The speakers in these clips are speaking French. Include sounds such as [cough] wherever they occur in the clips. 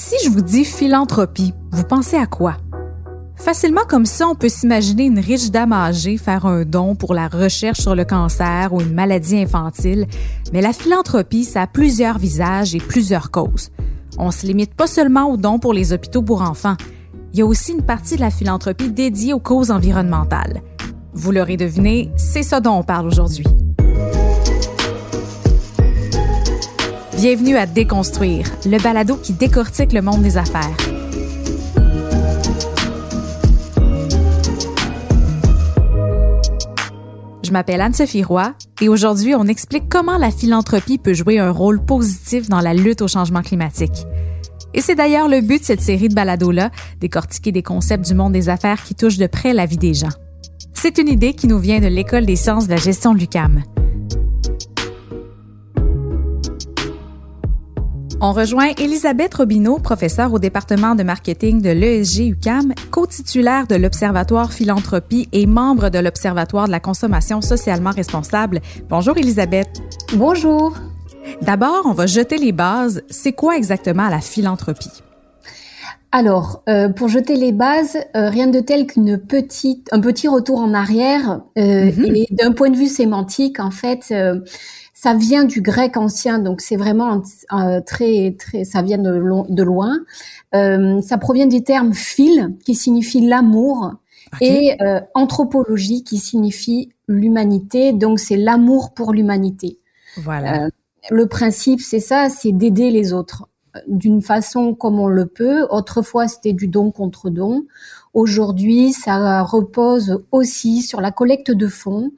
Si je vous dis philanthropie, vous pensez à quoi? Facilement comme ça, on peut s'imaginer une riche dame âgée faire un don pour la recherche sur le cancer ou une maladie infantile, mais la philanthropie, ça a plusieurs visages et plusieurs causes. On se limite pas seulement aux dons pour les hôpitaux pour enfants. Il y a aussi une partie de la philanthropie dédiée aux causes environnementales. Vous l'aurez deviné, c'est ça dont on parle aujourd'hui. Bienvenue à Déconstruire, le balado qui décortique le monde des affaires. Je m'appelle Anne-Sophie Roy et aujourd'hui, on explique comment la philanthropie peut jouer un rôle positif dans la lutte au changement climatique. Et c'est d'ailleurs le but de cette série de balados-là, décortiquer des concepts du monde des affaires qui touchent de près la vie des gens. C'est une idée qui nous vient de l'École des sciences de la gestion de l'UCAM. On rejoint Elisabeth Robineau, professeure au département de marketing de l'ESG UCAM, co-titulaire de l'Observatoire Philanthropie et membre de l'Observatoire de la consommation socialement responsable. Bonjour Elisabeth. Bonjour. D'abord, on va jeter les bases. C'est quoi exactement la philanthropie? Alors, euh, pour jeter les bases, euh, rien de tel qu'une petite, un petit retour en arrière. Euh, mm-hmm. Et d'un point de vue sémantique, en fait, ça vient du grec ancien, donc c'est vraiment très très, ça vient de, de loin. Euh, ça provient du terme phil, qui signifie l'amour, et euh, anthropologie, qui signifie l'humanité. Donc c'est l'amour pour l'humanité. Voilà. Euh, le principe, c'est ça, c'est d'aider les autres d'une façon comme on le peut. Autrefois, c'était du don contre don. Aujourd'hui, ça repose aussi sur la collecte de fonds.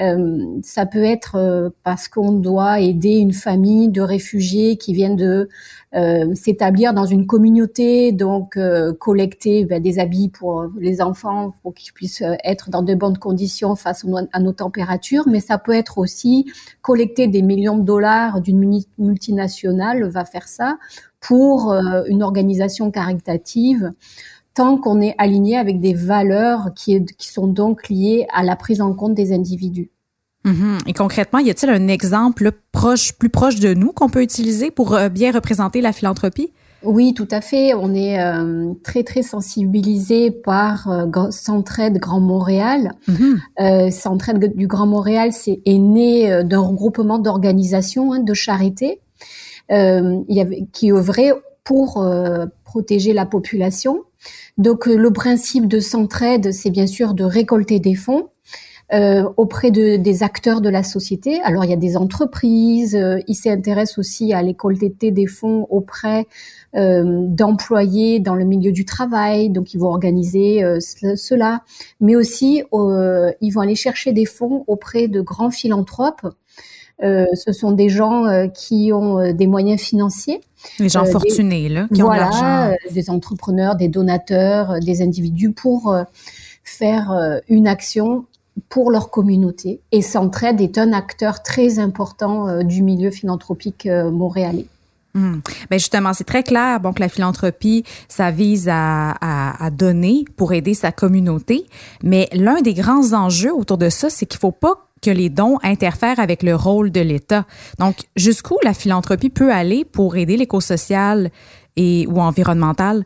Euh, ça peut être euh, parce qu'on doit aider une famille de réfugiés qui viennent de euh, s'établir dans une communauté, donc collecter ben, des habits pour les enfants pour qu'ils puissent être dans de bonnes conditions face à nos températures. Mais ça peut être aussi collecter des millions de dollars d'une multinationale va faire ça pour une organisation caritative tant qu'on est aligné avec des valeurs qui, qui, sont donc liées à la prise en compte des individus. Mm-hmm. Et concrètement, y a-t-il un exemple proche, plus proche de nous qu'on peut utiliser pour euh, bien représenter la philanthropie? Oui, tout à fait. On est euh, très très sensibilisé par euh, Centraide Grand Montréal. Mm-hmm. Euh, Centraide du Grand Montréal, c'est est né d'un regroupement d'organisations hein, de charité y avait, qui œuvrait pour protéger la population. Donc le principe de Centraide, c'est bien sûr de récolter des fonds euh, auprès de, des acteurs de la société. Alors il y a des entreprises, euh, ils s'intéressent aussi à l'écolté des fonds auprès euh, d'employés dans le milieu du travail, donc ils vont organiser euh, cela, mais aussi euh, ils vont aller chercher des fonds auprès de grands philanthropes. Ce sont des gens qui ont des moyens financiers. Les gens fortunés, là, qui voilà, ont l'argent. des entrepreneurs, des donateurs, des individus pour faire une action pour leur communauté. Et Centraide est un acteur très important euh, du milieu philanthropique euh, montréalais. Hum. Ben justement, c'est très clair bon, que la philanthropie, ça vise à, à, donner pour aider sa communauté. Mais l'un des grands enjeux autour de ça, c'est qu'il faut pas que les dons interfèrent avec le rôle de l'État. Donc, jusqu'où la philanthropie peut aller pour aider l'écosocial et ou environnemental?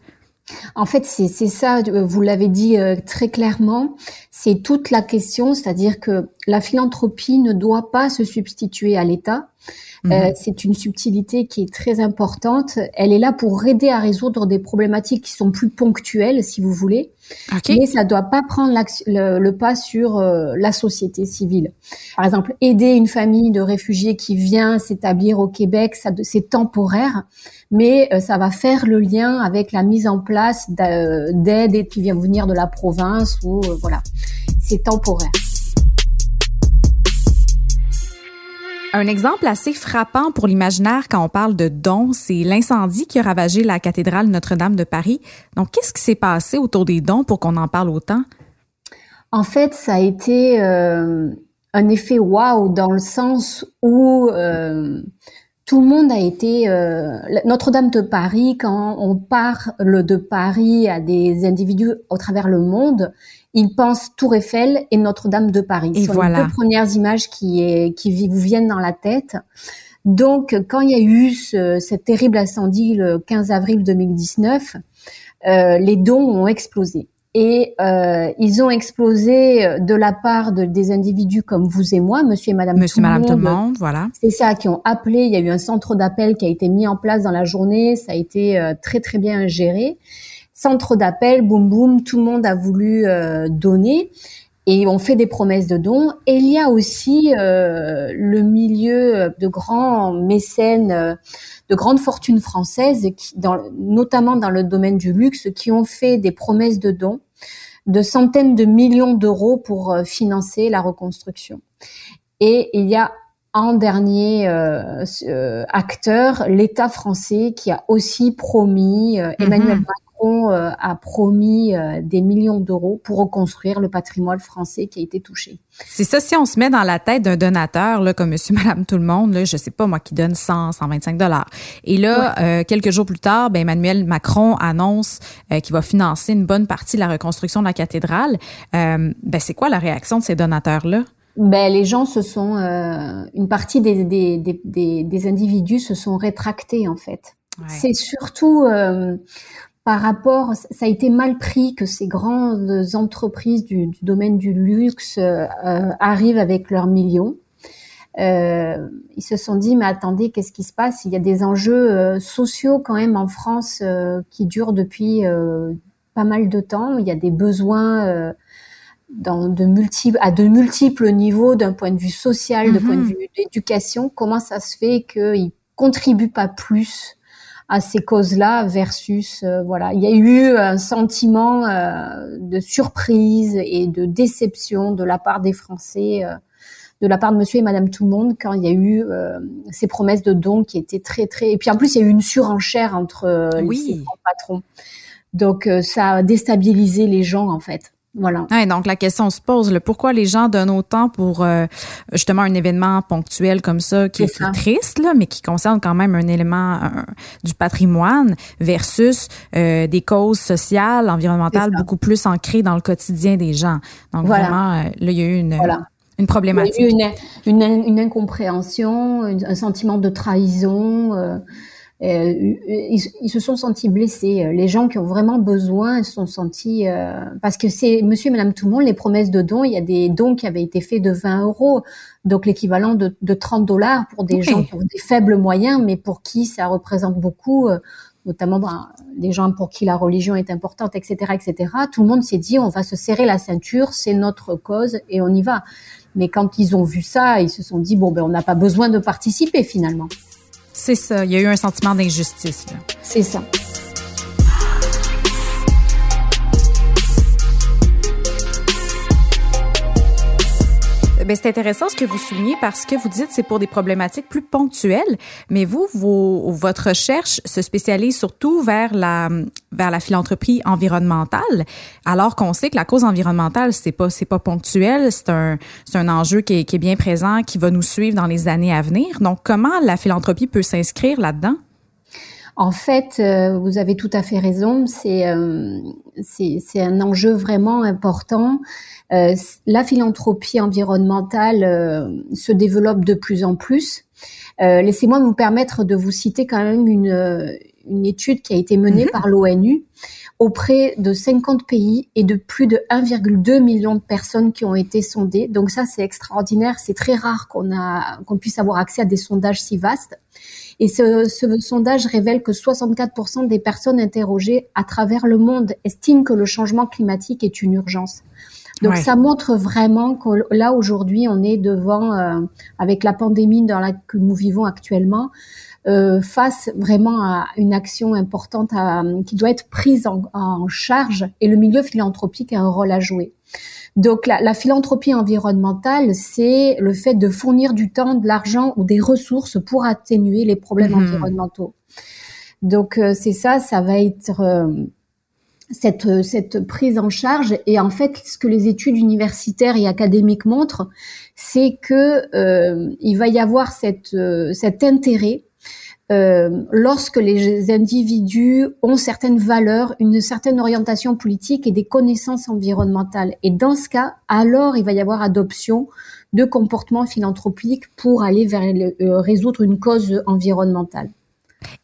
En fait, c'est ça, euh, vous l'avez dit euh, très clairement, c'est toute la question, c'est-à-dire que la philanthropie ne doit pas se substituer à l'État. Euh, mhm. c'est une subtilité qui est très importante. Elle est là pour aider à résoudre des problématiques qui sont plus ponctuelles, si vous voulez. Mais ça ne doit pas prendre le, pas sur euh, la société civile. Par exemple, aider une famille de réfugiés qui vient s'établir au Québec, c'est temporaire, mais euh, ça va faire le lien avec la mise en place d'aide qui vient venir de la province ou voilà, c'est temporaire. Un exemple assez frappant pour l'imaginaire quand on parle de dons, c'est l'incendie qui a ravagé la cathédrale Notre-Dame de Paris. Donc, qu'est-ce qui s'est passé autour des dons pour qu'on en parle autant? En fait, ça a été euh, un effet waouh dans le sens où euh, tout le monde a été euh, Notre-Dame de Paris. Quand on parle de Paris à des individus au travers le monde, ils pensent Tour Eiffel et Notre-Dame de Paris. Et Ce sont les deux premières images qui, est, qui vous viennent dans la tête. Donc, quand il y a eu ce, cet terrible incendie le 15 avril 2019, euh, les dons ont explosé. Et euh, ils ont explosé de la part de, des individus comme vous et moi, Monsieur et Madame Monsieur tout Madame monde. tout le monde, voilà. C'est ça qui ont appelé. Il y a eu un centre d'appel qui a été mis en place dans la journée. Ça a été euh, très très bien géré. Centre d'appel, boum boum, tout le monde a voulu euh, donner et on fait des promesses de dons. Et il y a aussi euh, le milieu de grands mécènes, euh, de grandes fortunes françaises, qui, dans, notamment dans le domaine du luxe, qui ont fait des promesses de dons de centaines de millions d'euros pour euh, financer la reconstruction. Et il y a en dernier euh, euh, acteur l'État français qui a aussi promis, euh, Emmanuel. Macron euh, a promis euh, des millions d'euros pour reconstruire le patrimoine français qui a été touché. C'est ça, si on se met dans la tête d'un donateur, là, comme monsieur, [laughs] madame, tout le monde, là, je sais pas, moi, qui donne 100, 125 dollars. Et là, euh, quelques jours plus tard, ben, Emmanuel Macron annonce euh, qu'il va financer une bonne partie de la reconstruction de la cathédrale. Euh, ben, c'est quoi la réaction de ces donateurs-là? Ben, les gens se sont, euh, une partie des, des, des, des, des individus se sont rétractés en fait. Ouais. C'est surtout euh, par rapport, ça a été mal pris que ces grandes entreprises du, du domaine du luxe euh, arrivent avec leurs millions. Euh, ils se sont dit mais attendez qu'est-ce qui se passe? Il y a des enjeux euh, sociaux quand même en France qui durent depuis pas mal de temps. Il y a des besoins dans de multiples, à de multiples niveaux d'un point de vue social, Mhm. point de vue d'éducation. Comment ça se fait qu'ils contribuent pas plus à ces causes-là versus euh, voilà, il y a eu un sentiment euh, de surprise et de déception de la part des Français, euh, de la part de Monsieur et Madame tout le monde quand il y a eu ces promesses de dons qui étaient très très et puis en plus il y a eu une surenchère entre Oui. grands patrons, donc ça a déstabilisé les gens en fait. Voilà. Ouais, donc la question se pose, là, pourquoi les gens donnent autant pour euh, justement un événement ponctuel comme ça qui, est ça. triste, là, mais qui concerne quand même un élément un- du patrimoine versus euh, des causes sociales, environnementales beaucoup plus ancrées dans le quotidien des gens. Donc Voilà. vraiment, euh, là, il y a eu une, Voilà. une Il y a problématique. eu une, une, une incompréhension, un sentiment de trahison. euh, ils, ils se sont sentis blessés. Les gens qui ont vraiment besoin se sont sentis euh, parce que c'est Monsieur et Madame tout le monde les promesses de dons. Il y a des dons qui avaient été faits de 20 euros, donc l'équivalent de, de 30 dollars pour des Oui. gens qui ont des faibles moyens, mais pour qui ça représente beaucoup. euh, notamment ben, des gens pour qui la religion est importante, etc., etc. Tout le monde s'est dit, on va se serrer la ceinture, c'est notre cause et on y va. Mais quand ils ont vu ça, ils se sont dit, bon, ben, on n'a pas besoin de participer finalement. C'est ça, il y a eu un sentiment d'injustice. C'est ça. Ben, c'est intéressant ce que vous soulignez parce que vous dites c'est pour des problématiques plus ponctuelles, mais vous, vos, votre recherche se spécialise surtout vers la vers la philanthropie environnementale, alors qu'on sait que la cause environnementale c'est pas c'est pas ponctuel, c'est un c'est un enjeu qui est, qui est bien présent, qui va nous suivre dans les années à venir. Donc comment la philanthropie peut s'inscrire là-dedans? En fait, euh, vous avez tout à fait raison. C'est euh, c'est un enjeu vraiment important. Euh, la philanthropie environnementale euh, se développe de plus en plus. Euh, Laissez-moi vous permettre de vous citer quand même une, une étude qui a été menée Mhm. par l'ONU auprès de 50 pays et de plus de 1,2 million de personnes qui ont été sondées. Donc ça, c'est extraordinaire. C'est très rare qu'on a qu'on puisse avoir accès à des sondages si vastes. Et ce, ce sondage révèle que 64% des personnes interrogées à travers le monde estiment que le changement climatique est une urgence. Donc Ouais. ça montre vraiment que là aujourd'hui on est devant, euh, avec la pandémie dans la que nous vivons actuellement, euh, face vraiment à une action importante à- qui doit être prise en, en charge et le milieu philanthropique a un rôle à jouer. Donc la, la philanthropie environnementale, c'est le fait de fournir du temps, de l'argent ou des ressources pour atténuer les problèmes Mhm. environnementaux. Donc euh, c'est ça, ça va être euh, cette, cette prise en charge. Et en fait, ce que les études universitaires et académiques montrent, c'est que euh, il va y avoir cette, euh, cet intérêt euh, lorsque les individus ont certaines valeurs, une certaine orientation politique et des connaissances environnementales. Et dans ce cas, alors il va y avoir adoption de comportements philanthropiques pour aller vers euh, résoudre une cause environnementale.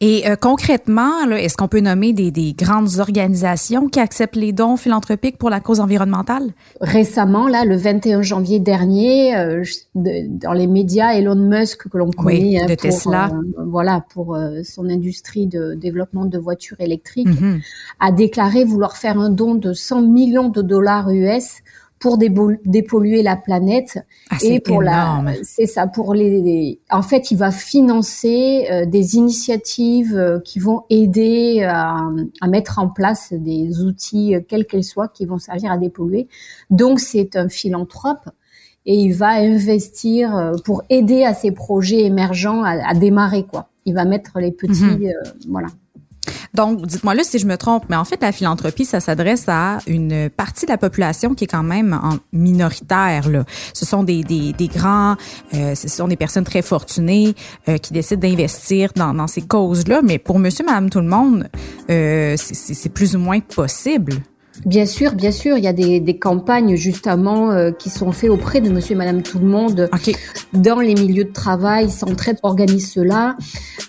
Et euh, concrètement, est-ce qu'on peut nommer des, des, grandes organisations qui acceptent les dons philanthropiques pour la cause environnementale? Récemment, là, le 21 janvier dernier, euh, dans les médias, Elon Musk, que l'on connaît hein, de pour, Tesla. Euh, voilà, pour son industrie de développement de voitures électriques, mm-hmm. a déclaré vouloir faire un don de 100 millions de dollars US pour dépolluer la planète ah, et pour la c'est ça pour les, en fait il va financer euh, des initiatives euh, qui vont aider à, à, mettre en place des outils euh, quels qu'ils soient qui vont servir à dépolluer. Donc c'est un philanthrope et il va investir pour aider à ces projets émergents à, à démarrer quoi. Il va mettre les petits mhm. voilà donc, dites-moi là si je me trompe, mais en fait, la philanthropie, ça s'adresse à une partie de la population qui est quand même en minoritaire. Là. Ce sont des, des, des grands, euh, ce sont des personnes très fortunées euh, qui décident d'investir dans, dans ces causes-là. Mais pour monsieur, madame, tout le monde, euh, c'est plus ou moins possible. Bien sûr, bien sûr, il y a des, des campagnes justement euh, qui sont faites auprès de Monsieur et Madame tout le monde dans les milieux de travail. S'entraident, organisent cela.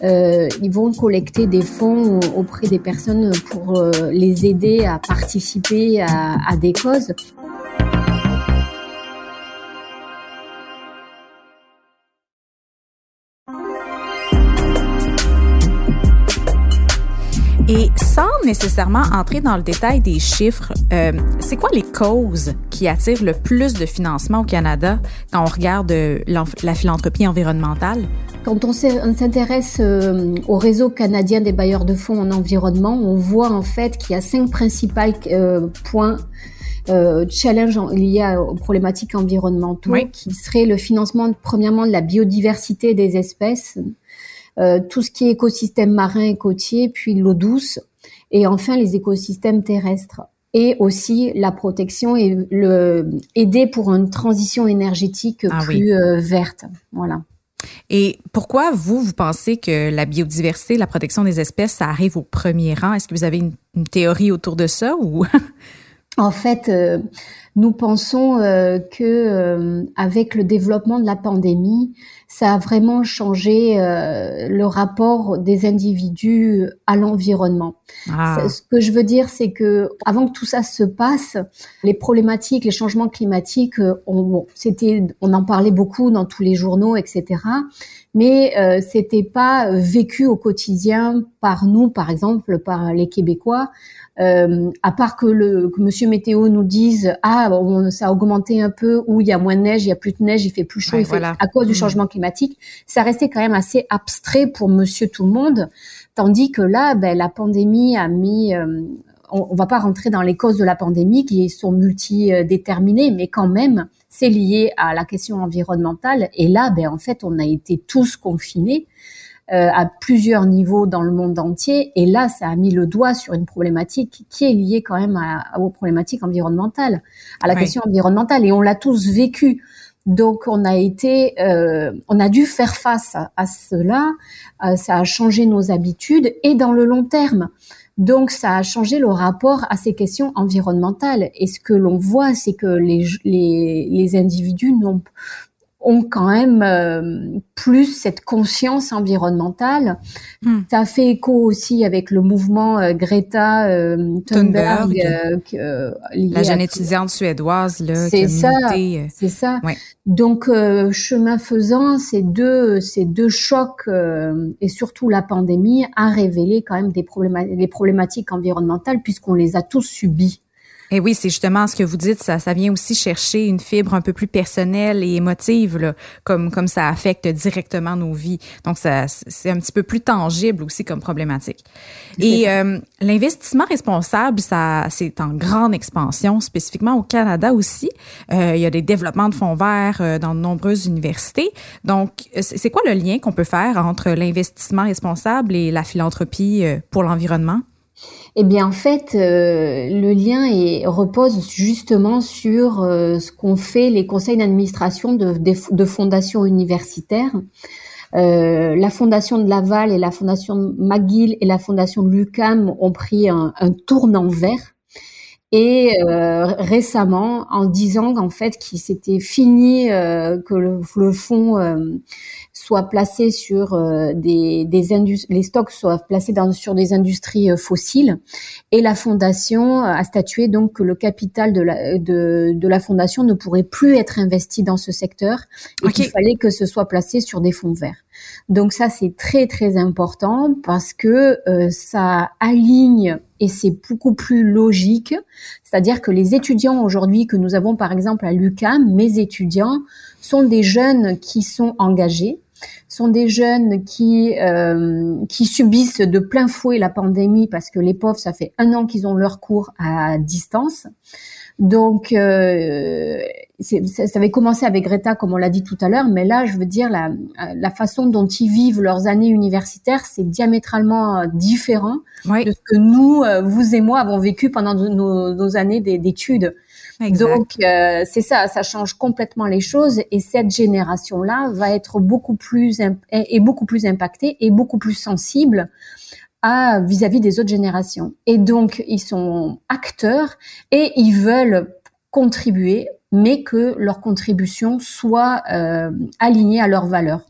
Euh, ils vont collecter des fonds auprès des personnes pour euh, les aider à participer à, à des causes. Et sans nécessairement entrer dans le détail des chiffres, euh, c'est quoi les causes qui attirent le plus de financement au Canada quand on regarde euh, la philanthropie environnementale? Quand on s'intéresse euh, au réseau canadien des bailleurs de fonds en environnement, on voit en fait qu'il y a cinq principaux points euh, challenge liés aux problématiques environnementaux, qui seraient le financement premièrement de la biodiversité des espèces, euh, tout ce qui est écosystème marin et côtier, puis l'eau douce, et enfin les écosystèmes terrestres. Et aussi la protection et le aider pour une transition énergétique ah plus euh, verte. Voilà. Et pourquoi vous, vous pensez que la biodiversité, la protection des espèces, ça arrive au premier rang? Est-ce que vous avez une, une théorie autour de ça ou? [laughs] en fait, euh, nous pensons euh, que euh, avec le développement de la pandémie, ça a vraiment changé euh, le rapport des individus à l'environnement. Ah. Ce que je veux dire, c'est que avant que tout ça se passe, les problématiques, les changements climatiques, on, bon, c'était, on en parlait beaucoup dans tous les journaux, etc. Mais euh, c'était pas vécu au quotidien par nous, par exemple, par les Québécois. Euh, à part que le que Monsieur Météo nous dise ah ça a augmenté un peu ou il y a moins de neige, il y a plus de neige, il fait plus chaud, à cause du mmh. changement climatique, ça restait quand même assez abstrait pour Monsieur tout le monde, tandis que là, ben, la pandémie a mis euh, on, on va pas rentrer dans les causes de la pandémie qui sont multidéterminées, mais quand même, c'est lié à la question environnementale. Et là, ben, en fait, on a été tous confinés. Euh, à plusieurs niveaux dans le monde entier. Et là, ça a mis le doigt sur une problématique qui est liée quand même à, aux problématiques environnementales, à la question environnementale. Et on l'a tous vécu. Donc, on a été, euh, on a dû faire face à, cela. Euh, ça a changé nos habitudes et dans le long terme. Donc, ça a changé le rapport à ces questions environnementales. Et ce que l'on voit, c'est que les, les, les individus n'ont ont quand même euh, plus cette conscience environnementale. Hmm. Ça fait écho aussi avec le mouvement euh, Greta euh, Thunberg, la jeune étudiante suédoise là. C'est ça, c'est ça. Donc chemin faisant, ces deux ces deux chocs et surtout la pandémie a révélé quand même des problématiques, des problématiques environnementales puisqu'on les a tous subies. Et oui, c'est justement ce que vous dites, ça, ça vient aussi chercher une fibre un peu plus personnelle et émotive, là, comme, comme ça affecte directement nos vies. Donc, ça, c'est un petit peu plus tangible aussi comme problématique. Et euh, l'investissement responsable, ça, c'est en grande expansion, spécifiquement au Canada aussi. Euh, il y a des développements de fonds verts euh, dans de nombreuses universités. Donc, c'est quoi le lien qu'on peut faire entre l'investissement responsable et la philanthropie pour l'environnement? Eh bien, en fait, euh, le lien repose justement sur euh, ce qu'ont fait les conseils d'administration de, de, fondations universitaires. Euh, la fondation de Laval et la fondation McGill et la fondation de l'UCAM ont pris un, un tournant vert et euh, récemment en disant qu'en fait qu'il s'était fini euh, que le, le fonds euh, soit placé sur euh, des, des les stocks soient placés dans, sur des industries fossiles et la fondation a statué donc que le capital de la de, de la fondation ne pourrait plus être investi dans ce secteur et qu'il fallait que ce soit placé sur des fonds verts. Donc ça c'est très très important parce que ça aligne et c'est beaucoup plus logique. C'est-à-dire que les étudiants aujourd'hui que nous avons par exemple à l'UCAM, mes étudiants sont des jeunes qui sont engagés, sont des jeunes qui euh, qui subissent de plein fouet la pandémie parce que les pauvres ça fait un an qu'ils ont leur cours à distance. Donc, euh, ça avait commencé avec Greta, comme on l'a dit tout à l'heure, mais là, je veux dire, la, la façon dont ils vivent leurs années universitaires, c'est diamétralement euh, différent de ce que nous, euh, vous et moi, avons vécu pendant nos, nos années d'études. Donc, euh, c'est ça, ça change complètement les choses et cette génération-là va être beaucoup plus, est beaucoup plus impactée et beaucoup plus sensible vis-à-vis des autres générations. Et donc, ils sont acteurs et ils veulent contribuer, mais que leur contribution soit euh, alignée à leurs valeurs.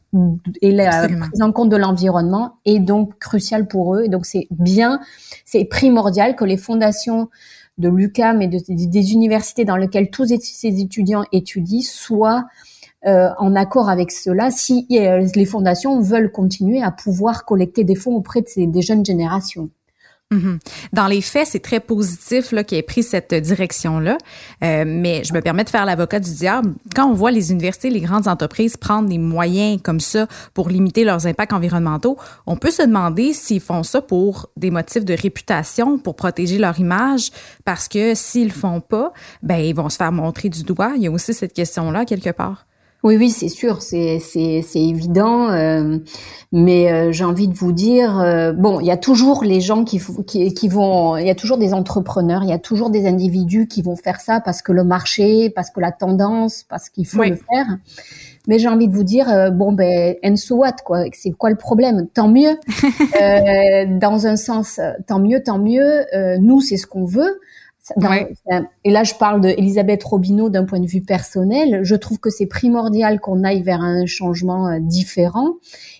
Et la prise en compte de l'environnement est donc cruciale pour eux. Et donc, c'est bien, c'est primordial que les fondations de l'UCAM et des universités dans lesquelles tous ces étudiants étudient soient euh, en accord avec cela si euh, les fondations veulent continuer à pouvoir collecter des fonds auprès de des jeunes générations. Mhm. Dans les faits, c'est très positif qu'il ait pris cette direction-là. Euh, mais je me permets de faire l'avocat du diable. Quand on voit les universités, les grandes entreprises prendre des moyens comme ça pour limiter leurs impacts environnementaux, on peut se demander s'ils font ça pour des motifs de réputation, pour protéger leur image, parce que s'ils le font pas, ben ils vont se faire montrer du doigt. Il y a aussi cette question-là quelque part. Oui, oui, c'est sûr, c'est c'est c'est évident, euh, mais euh, j'ai envie de vous dire, euh, bon, il y a toujours les gens qui, qui qui vont, il y a toujours des entrepreneurs, il y a toujours des individus qui vont faire ça parce que le marché, parce que la tendance, parce qu'il faut le faire. Mais j'ai envie de vous dire, bon ben, and so what quoi C'est quoi le problème? Tant mieux. [laughs] dans un sens, tant mieux, tant mieux. nous, c'est ce qu'on veut et là, je parle d'Elisabeth Robineau d'un point de vue personnel. Je trouve que c'est primordial qu'on aille vers un changement euh, différent.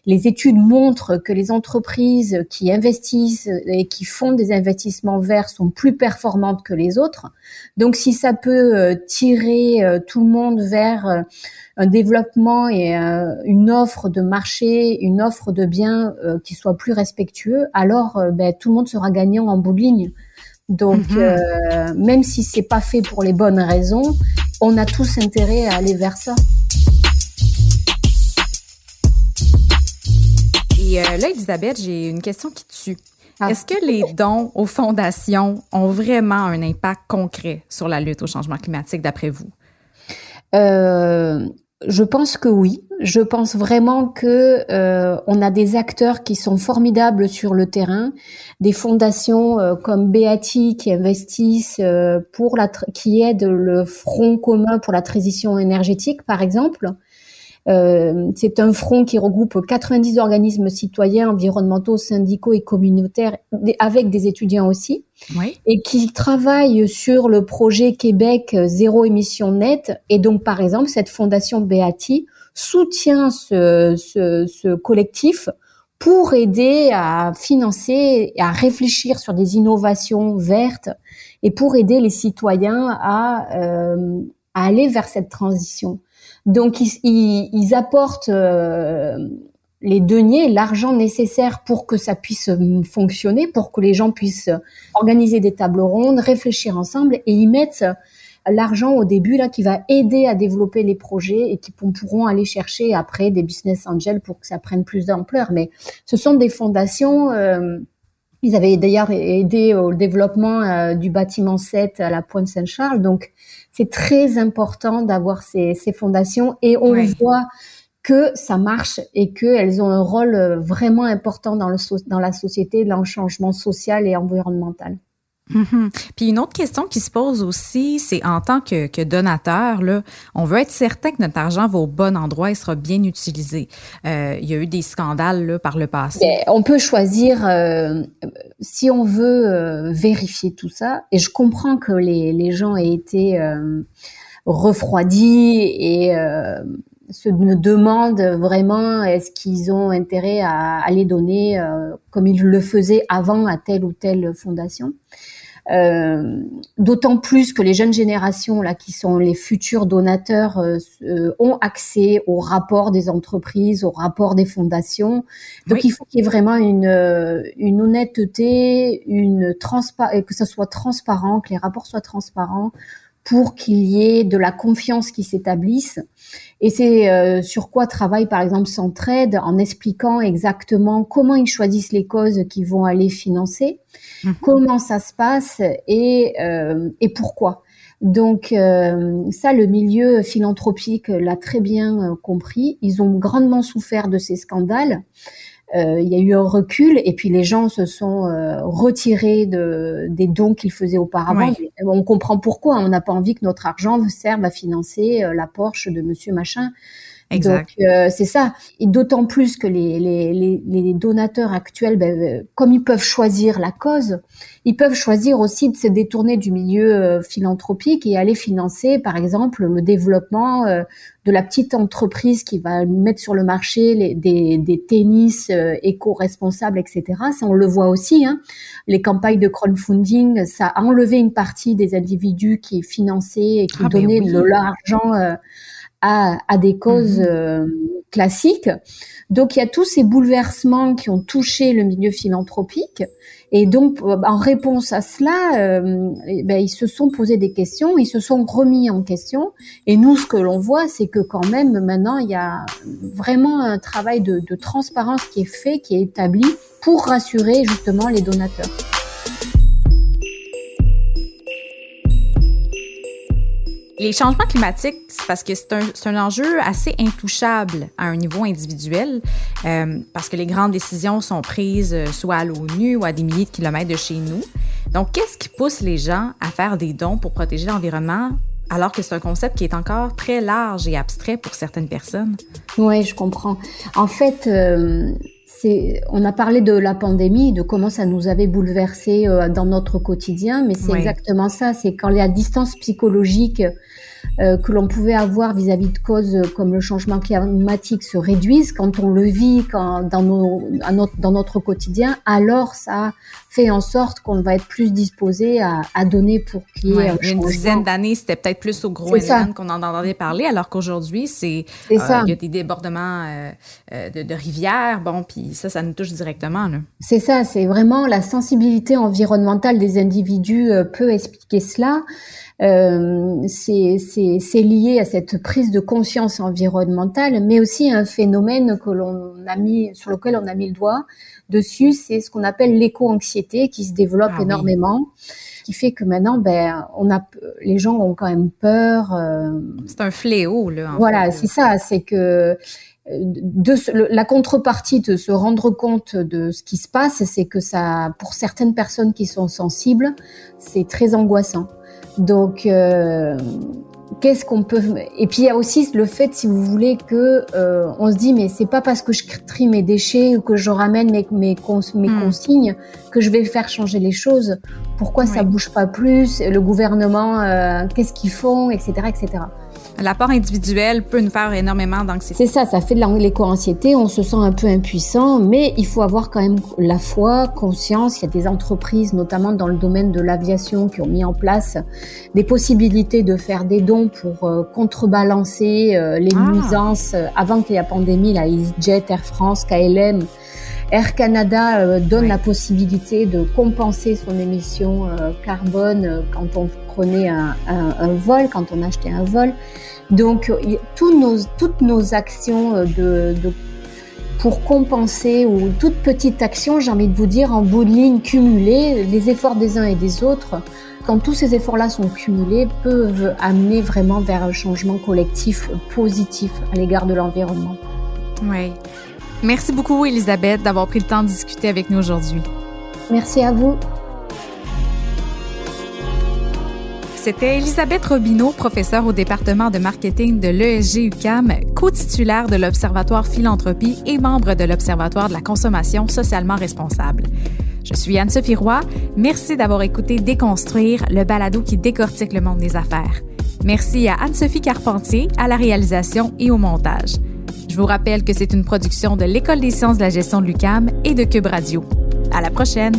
Les études montrent que les entreprises qui investissent et qui font des investissements verts sont plus performantes que les autres. Donc, si ça peut euh, tirer euh, tout le monde vers un développement et une offre de marché, une offre de biens qui soit plus respectueux, alors ben, tout le monde sera gagnant en bout de ligne. Donc, mhm. euh, même si c'est pas fait pour les bonnes raisons, on a tous intérêt à aller vers ça. Et euh, là, Elisabeth, j'ai une question qui tue. Ah. Est-ce que les dons aux fondations ont vraiment un impact concret sur la lutte au changement climatique, d'après vous? Euh, je pense que oui. Je pense vraiment que euh, on a des acteurs qui sont formidables sur le terrain, des fondations euh, comme Beati qui investissent euh, pour la qui aident le front commun pour la transition énergétique par exemple. Euh, c'est un front qui regroupe 90 organismes citoyens, environnementaux, syndicaux et communautaires, avec des étudiants aussi, et qui travaille sur le projet Québec euh, zéro émission nette. Et donc, par exemple, cette fondation Beati soutient ce, ce, ce collectif pour aider à financer et à réfléchir sur des innovations vertes et pour aider les citoyens à, euh, à aller vers cette transition. Donc ils, ils, apportent euh, les deniers, l'argent nécessaire pour que ça puisse euh, fonctionner, pour que les gens puissent organiser des tables rondes, réfléchir ensemble, et ils mettent l'argent au début là qui va aider à développer les projets et qui pourront aller chercher après des business angels pour que ça prenne plus d'ampleur. Mais ce sont des fondations. Euh, ils avaient d'ailleurs aidé au développement du bâtiment 7 à la Pointe Saint-Charles. Donc, c'est très important d'avoir ces, ces, fondations et on voit que ça marche et qu'elles ont un rôle euh, vraiment important dans, le, dans la société, dans le changement social et environnemental. Mhm. Puis une autre question qui se pose aussi, c'est en tant que, donateur, là, on veut être certain que notre argent va au bon endroit et sera bien utilisé. Euh, il y a eu des scandales là, par le passé. Ben, on peut choisir euh, si on veut euh, vérifier tout ça. Et je comprends que les, les gens aient été refroidis et se demandent vraiment est-ce qu'ils ont intérêt à, les donner comme ils le faisaient avant à telle ou telle fondation. Euh, d'autant plus que les jeunes générations là, qui sont les futurs donateurs, euh, euh, ont accès aux rapports des entreprises, aux rapports des fondations. Donc il faut qu'il y ait vraiment une, une honnêteté, une transpa que ça soit transparent, que les rapports soient transparents pour qu'il y ait de la confiance qui s'établisse. Et c'est euh, sur quoi travaille par exemple Centraide en expliquant exactement comment ils choisissent les causes qu'ils vont aller financer, mhm. comment ça se passe et, euh, et pourquoi. Donc euh, ça, le milieu philanthropique l'a très bien compris. Ils ont grandement souffert de ces scandales. Euh, il y a eu un recul et puis les gens se sont euh, retirés de, des dons qu'ils faisaient auparavant. On comprend pourquoi. On n'a pas envie que notre argent serve à financer euh, la Porsche de Monsieur Machin. Exact. Donc euh, c'est ça. Et d'autant plus que les, les, les, les donateurs actuels, ben, euh, comme ils peuvent choisir la cause, ils peuvent choisir aussi de se détourner du milieu euh, philanthropique et aller financer, par exemple, le développement de la petite entreprise qui va mettre sur le marché les, des, des, tennis éco-responsables, etc. Ça, on le voit aussi. Hein. Les campagnes de crowdfunding, ça a enlevé une partie des individus qui finançaient et qui ah, ben donnaient de l'argent à, des causes mhm. euh, classiques. Donc il y a tous ces bouleversements qui ont touché le milieu philanthropique. Et donc, euh, en réponse à cela, euh, eh ben, ils se sont posé des questions, ils se sont remis en question. Et nous, ce que l'on voit, c'est que quand même, maintenant, il y a vraiment un travail de, de transparence qui est fait, qui est établi pour rassurer justement les donateurs. Les changements climatiques, c'est parce que c'est un, un, enjeu assez intouchable à un niveau individuel, euh, parce que les grandes décisions sont prises euh, soit à l'ONU ou à des milliers de kilomètres de chez nous. Donc, qu'est-ce qui pousse les gens à faire des dons pour protéger l'environnement alors que c'est un concept qui est encore très large et abstrait pour certaines personnes? Oui, je comprends. En fait, euh, on a parlé de la pandémie, de comment ça nous avait bouleversé euh, dans notre quotidien, mais c'est exactement ça. C'est quand la distance psychologique euh, que l'on pouvait avoir vis-à-vis de causes comme le changement climatique se réduisent, quand on le vit quand, dans, nos, notre, dans notre quotidien, alors ça fait en sorte qu'on va être plus disposé à, à donner pour qu'il y ait ouais, Une dizaine d'années, c'était peut-être plus au Groenland qu'on en entendait parler, alors qu'aujourd'hui, c'est euh, il y a des débordements euh, euh, de, de, rivières, bon, puis ça, ça nous touche directement. C'est ça, c'est vraiment la sensibilité environnementale des individus peut expliquer cela. Euh, c'est lié à cette prise de conscience environnementale, mais aussi à un phénomène que l'on a mis, sur lequel on a mis le doigt dessus, c'est ce qu'on appelle l'éco-anxiété qui se développe ah énormément. qui fait que maintenant, ben, on a, les gens ont quand même peur. Euh, c'est un fléau, là. voilà, c'est ça. C'est que de, la contrepartie de se rendre compte de ce qui se passe, c'est que ça, pour certaines personnes qui sont sensibles, c'est très angoissant. Donc, euh, qu'est-ce qu'on peut Et puis il y a aussi le fait, si vous voulez, que euh, on se dit mais c'est pas parce que je trie mes déchets ou que je ramène mes mes, mes hmm. consignes que je vais faire changer les choses. Pourquoi ça bouge pas plus? Le gouvernement, euh, qu'est-ce qu'ils font, etc., etc. L'apport individuel peut nous faire énormément d'anxiété. C'est ça, ça fait de l'éco-anxiété, on se sent un peu impuissant, mais il faut avoir quand même la foi, conscience. Il y a des entreprises, notamment dans le domaine de l'aviation, qui ont mis en place des possibilités de faire des dons pour euh, contrebalancer euh, les ah. nuisances. Avant qu'il y ait la pandémie, la EasyJet, Air France, KLM, Air Canada donne la possibilité de compenser son émission carbone quand on prenait un, un, vol, quand on achetait un vol. Donc, nos, toutes nos actions euh, de, pour compenser ou toute petite action, j'ai envie de vous dire, en bout de ligne cumulée, les efforts des uns et des autres, quand tous ces efforts-là sont cumulés, peuvent amener vraiment vers un changement collectif positif à l'égard de l'environnement. Oui. Merci beaucoup, Elisabeth, d'avoir pris le temps de discuter avec nous aujourd'hui. Merci à vous. C'était Elisabeth Robineau, professeure au département de marketing de l'ESG UCAM, co-titulaire de l'Observatoire Philanthropie et membre de l'Observatoire de la consommation socialement responsable. Je suis Anne-Sophie Roy. Merci d'avoir écouté Déconstruire, le balado qui décortique le monde des affaires. Merci à Anne-Sophie Carpentier, à la réalisation et au montage. Je vous rappelle que c'est une production de l'École des sciences de la gestion de l'UCAM et de Cube Radio. À la prochaine!